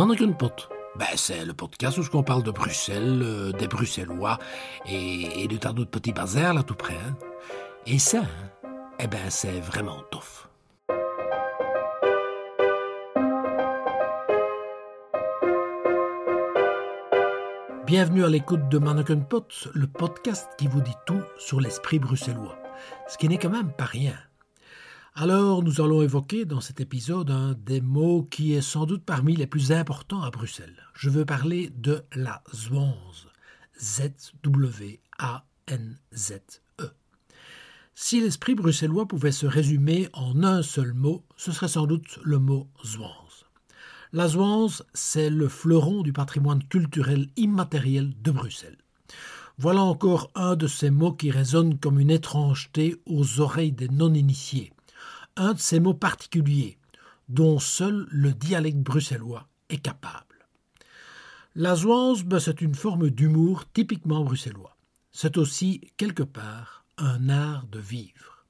Manneken-pot. Ben, c'est le podcast où on parle de Bruxelles, euh, des Bruxellois et, et de tas d'autres petits bazars là tout près. hein. Et ça, hein, eh ben, c'est vraiment tough. Bienvenue à l'écoute de Mannequin Pot, le podcast qui vous dit tout sur l'esprit bruxellois, ce qui n'est quand même pas rien. Alors, nous allons évoquer dans cet épisode un des mots qui est sans doute parmi les plus importants à Bruxelles. Je veux parler de la Zwanze. Z-W-A-N-Z-E. Si l'esprit bruxellois pouvait se résumer en un seul mot, ce serait sans doute le mot Zwanze. La Zwanze, c'est le fleuron du patrimoine culturel immatériel de Bruxelles. Voilà encore un de ces mots qui résonnent comme une étrangeté aux oreilles des non-initiés. Un de ces mots particuliers, dont seul le dialecte bruxellois est capable. La Zwanze, ben, c'est une forme d'humour typiquement bruxellois. C'est aussi, quelque part, un art de vivre.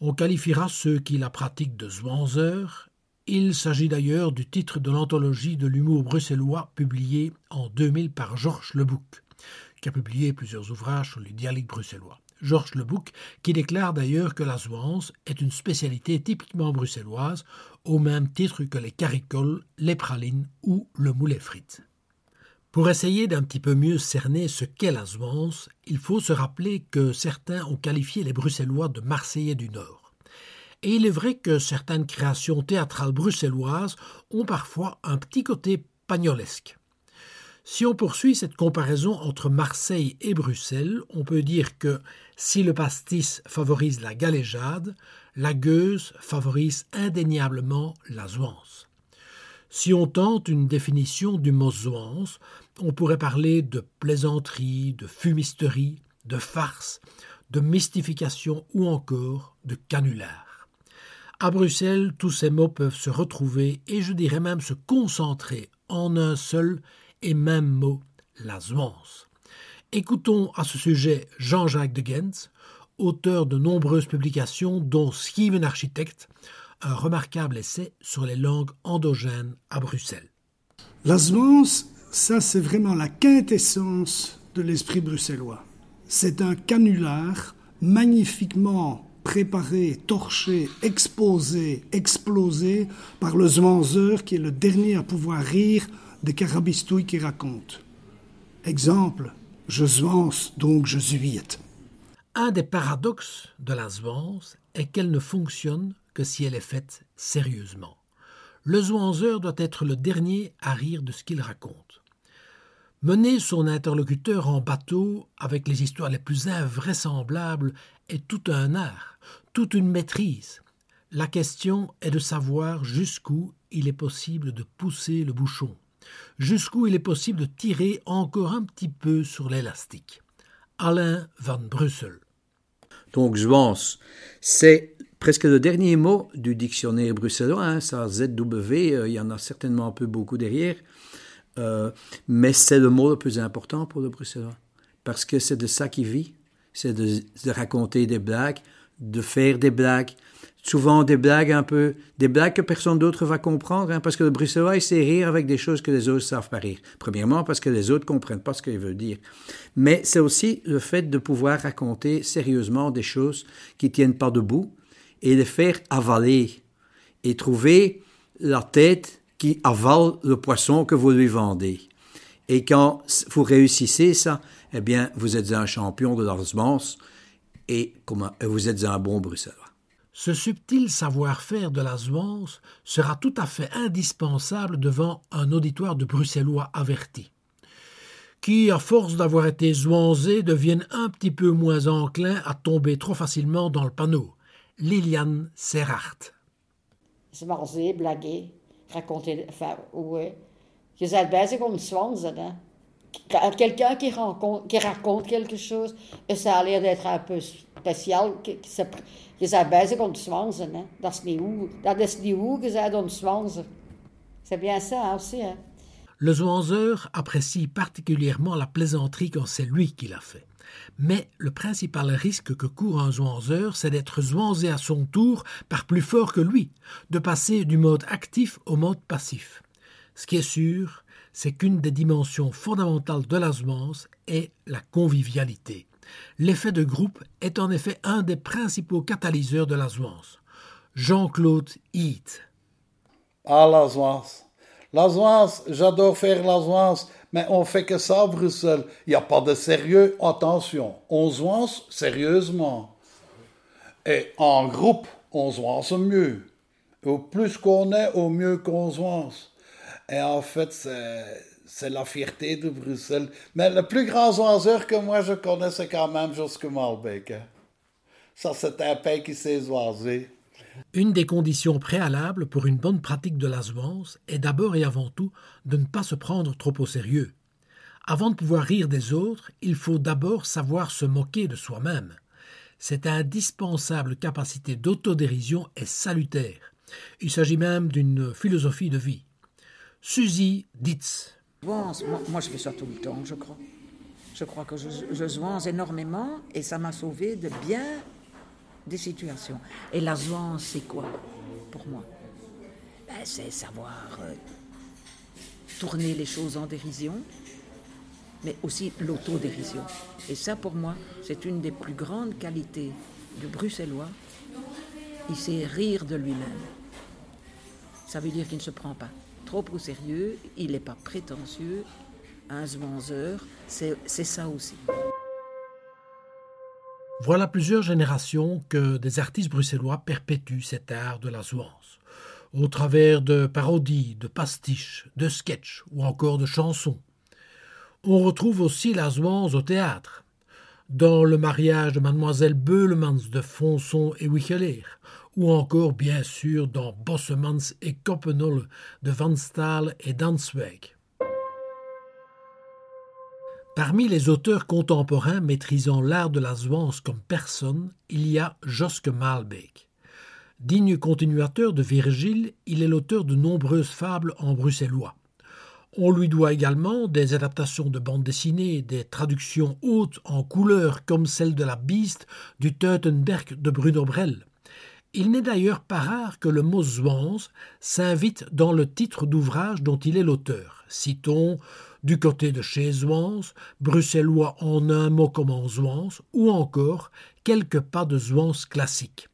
On qualifiera ceux qui la pratiquent de Zwanzeurs il s'agit d'ailleurs du titre de l'anthologie de l'humour bruxellois publiée en 2000 par Georges Lebouc, qui a publié plusieurs ouvrages sur les dialectes bruxellois. Georges Lebouc, qui déclare d'ailleurs que la Zwanze est une spécialité typiquement bruxelloise, au même titre que les caricoles, les pralines ou le moulet frites. Pour essayer d'un petit peu mieux cerner ce qu'est la Zwanze, il faut se rappeler que certains ont qualifié les Bruxellois de Marseillais du Nord. Et il est vrai que certaines créations théâtrales bruxelloises ont parfois un petit côté pagnolesque. Si on poursuit cette comparaison entre Marseille et Bruxelles, on peut dire que si le pastis favorise la galéjade, la gueuse favorise indéniablement la zouance. Si on tente une définition du mot zouance, on pourrait parler de plaisanterie, de fumisterie, de farce, de mystification ou encore de canular. À Bruxelles, tous ces mots peuvent se retrouver et je dirais même se concentrer en un seul et même mot, la Zwanze. Écoutons à ce sujet Jean-Jacques de Gens, auteur de nombreuses publications, dont Schieven Architect, un remarquable essai sur les langues endogènes à Bruxelles. La Zwanze, ça c'est vraiment la quintessence de l'esprit bruxellois. C'est un canular magnifiquement préparé, torché, exposé, explosé par le Zwanzeur qui est le dernier à pouvoir rire des carabistouilles qu'il raconte. Exemple, donc je zuite. Un des paradoxes de la Zwanze est qu'elle ne fonctionne que si elle est faite sérieusement. Le Zwanzeur doit être le dernier à rire de ce qu'il raconte. Mener son interlocuteur en bateau avec les histoires les plus invraisemblables est tout un art, toute une maîtrise. La question est de savoir jusqu'où il est possible de pousser le bouchon, jusqu'où il est possible de tirer encore un petit peu sur l'élastique. Alain Van Brussel. Donc, Zwans, c'est presque le dernier mot du dictionnaire bruxellois. Hein, ça, ZW, euh, il y en a certainement un peu beaucoup derrière. Euh, mais c'est le mot le plus important pour le bruxellois. Parce que c'est de ça qu'il vit. C'est de, raconter des blagues, de faire des blagues. Souvent des blagues un peu, des blagues que personne d'autre va comprendre, hein, parce que le bruxellois, il sait rire avec des choses que les autres savent pas rire. Premièrement, parce que les autres comprennent pas ce qu'il veut dire. Mais c'est aussi le fait de pouvoir raconter sérieusement des choses qui tiennent pas debout et les faire avaler et trouver la tête qui avale le poisson que vous lui vendez. Et quand vous réussissez ça, eh bien, vous êtes un champion de l'Arsmans et vous êtes un bon Bruxellois. Ce subtil savoir-faire de la Zwans sera tout à fait indispensable devant un auditoire de Bruxellois avertis, qui, à force d'avoir été zwanzés, deviennent un petit peu moins enclins à tomber trop facilement dans le panneau. Liliane Serhart. Zwanzé, blaguer, raconter, enfin, ouais. Je êtes bezig om te zwanzen, hè. Quelqu'un qui, qui, raconte quelque chose, et ça a l'air d'être un peu C'est bien ça hein, hein. Le zwanzeur apprécie particulièrement la plaisanterie quand c'est lui qui l'a fait. Mais le principal risque que court un zwanzeur, c'est d'être zwanzé à son tour par plus fort que lui, de passer du mode actif au mode passif. Ce qui est sûr, c'est qu'une des dimensions fondamentales de la jouance est la convivialité. L'effet de groupe est en effet un des principaux catalyseurs de la jouance. Jean-Claude Heath. Ah, la jouance. La jouance, j'adore faire la jouance, mais on fait que ça à Bruxelles. Il n'y a pas de sérieux, attention. On jouance sérieusement. Et en groupe, on jouance mieux. Au plus qu'on est, au mieux qu'on jouance. Et en fait, c'est la fierté de Bruxelles. Mais le plus grand joueur que moi je connais, c'est quand même Josque Malbec. Hein. Ça, c'est un pays qui s'est joué. Une des conditions préalables pour une bonne pratique de la jouance est d'abord et avant tout de ne pas se prendre trop au sérieux. Avant de pouvoir rire des autres, il faut d'abord savoir se moquer de soi-même. Cette indispensable capacité d'autodérision est salutaire. Il s'agit même d'une philosophie de vie. Suzy Ditz. Moi, moi, je fais ça tout le temps, je crois. Je crois que je, je énormément et ça m'a sauvé de bien des situations. Et la jouance, c'est quoi pour moi? Ben, C'est savoir euh, tourner les choses en dérision, mais aussi l'autodérision. Et ça, pour moi, c'est une des plus grandes qualités du bruxellois. Il sait rire de lui-même. Ça veut dire qu'il ne se prend pas trop au sérieux, il n'est pas prétentieux. Un zwanzeur, c'est ça aussi. Voilà plusieurs générations que des artistes bruxellois perpétuent cet art de la zouance, au travers de parodies, de pastiches, de sketchs ou encore de chansons. On retrouve aussi la zouance au théâtre, dans le mariage de mademoiselle Beulemans de Fonson et Wicheler, ou encore bien sûr dans Bossemans et Koppenol de Van Staal et Dansweg. Parmi les auteurs contemporains maîtrisant l'art de la zouance comme personne, il y a Joske Malbeek. Digne continuateur de Virgile, il est l'auteur de nombreuses fables en bruxellois. On lui doit également des adaptations de bandes dessinées, des traductions hautes en couleurs comme celle de la Beast du Teutenberg de Bruno Brel. Il n'est d'ailleurs pas rare que le mot Zwans s'invite dans le titre d'ouvrage dont il est l'auteur. Citons du côté de chez Zwans, bruxellois en un mot comme en Zwans, ou encore quelques pas de Zwans classiques.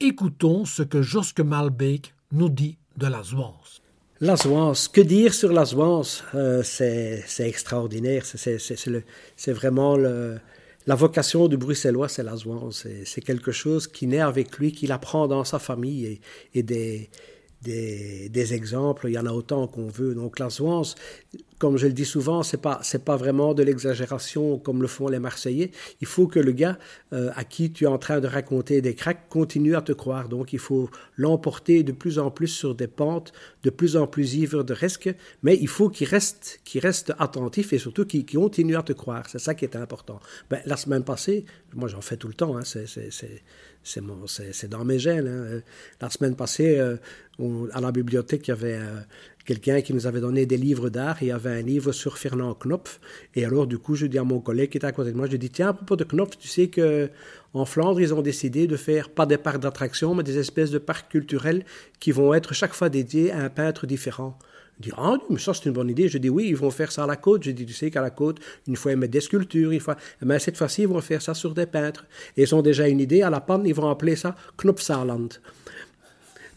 Écoutons ce que Joske Malbeek nous dit de la Zwans. La Zwans, que dire sur la Zwans euh, C'est extraordinaire, c'est vraiment le, la vocation du bruxellois, c'est la jouance. C'est quelque chose qui naît avec lui, qu'il apprend dans sa famille et, des, des, exemples, il y en a autant qu'on veut. Donc la jouance, comme je le dis souvent, c'est pas c'est pas vraiment de l'exagération comme le font les Marseillais. Il faut que le gars euh, à qui tu es en train de raconter des cracks continue à te croire. Donc il faut l'emporter de plus en plus sur des pentes de plus en plus ivres de risques, mais il faut qu'il reste qu'il reste attentif et surtout qu'il continue à te croire. C'est ça qui est important. Ben, la semaine passée, moi j'en fais tout le temps. Hein, c'est c'est dans mes gènes. Hein. La semaine passée, euh, à la bibliothèque, il y avait quelqu'un qui nous avait donné des livres d'art il y avait un livre sur Fernand Knopf. Et alors, du coup, je dis à mon collègue qui était à côté de moi, je dis, tiens, à propos de Knopf, tu sais que en Flandre, ils ont décidé de faire pas des parcs d'attractions, mais des espèces de parcs culturels qui vont être chaque fois dédiés à un peintre différent. Il dit, ah, mais ça, c'est une bonne idée. Je dis, oui, ils vont faire ça à la côte. Je dis, tu sais qu'à la côte, une fois, ils mettent des sculptures, une fois. Mais cette fois-ci, ils vont faire ça sur des peintres. Et ils ont déjà une idée. À la panne, ils vont appeler ça Knopfsaland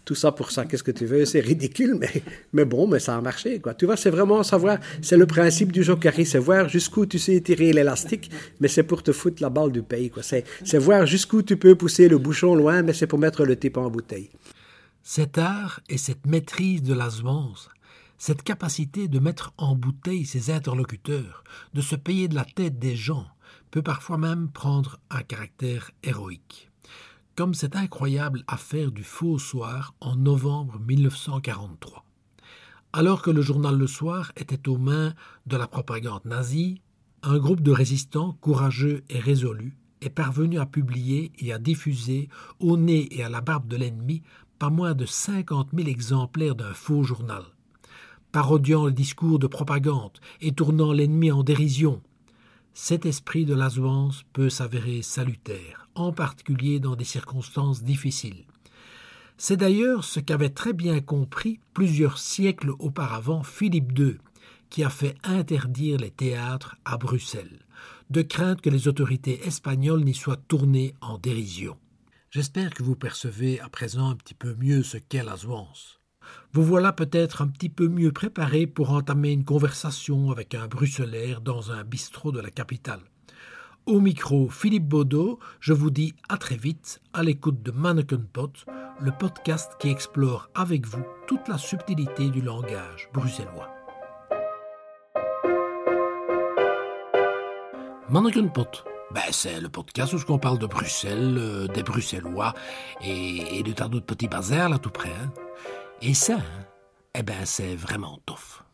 tout ça pour ça, qu'est-ce que tu veux, c'est ridicule, mais, mais bon, mais ça a marché, quoi. Tu vois, c'est vraiment savoir, c'est le principe du jockey, c'est voir jusqu'où tu sais tirer l'élastique, mais c'est pour te foutre la balle du pays, quoi. C'est, c'est voir jusqu'où tu peux pousser le bouchon loin, mais c'est pour mettre le type en bouteille. Cet art et cette maîtrise de la jouance, cette capacité de mettre en bouteille ses interlocuteurs, de se payer de la tête des gens, peut parfois même prendre un caractère héroïque comme cette incroyable affaire du faux soir en novembre 1943. Alors que le journal Le Soir était aux mains de la propagande nazie, un groupe de résistants courageux et résolus est parvenu à publier et à diffuser au nez et à la barbe de l'ennemi pas moins de cinquante mille exemplaires d'un faux journal. Parodiant le discours de propagande et tournant l'ennemi en dérision, cet esprit de la peut s'avérer salutaire, en particulier dans des circonstances difficiles. C'est d'ailleurs ce qu'avait très bien compris plusieurs siècles auparavant Philippe II, qui a fait interdire les théâtres à Bruxelles, de crainte que les autorités espagnoles n'y soient tournées en dérision. J'espère que vous percevez à présent un petit peu mieux ce qu'est la Zwans. Vous voilà peut-être un petit peu mieux préparé pour entamer une conversation avec un bruxellaire dans un bistrot de la capitale. Au micro, Philippe Baudot, je vous dis à très vite à l'écoute de Mannequin Pot, le podcast qui explore avec vous toute la subtilité du langage bruxellois. Mannequin Pot, ben, c'est le podcast où on parle de Bruxelles, euh, des Bruxellois et, de tas d'autres petits bazars là tout près. hein. Et ça, hein, eh ben c'est vraiment tough.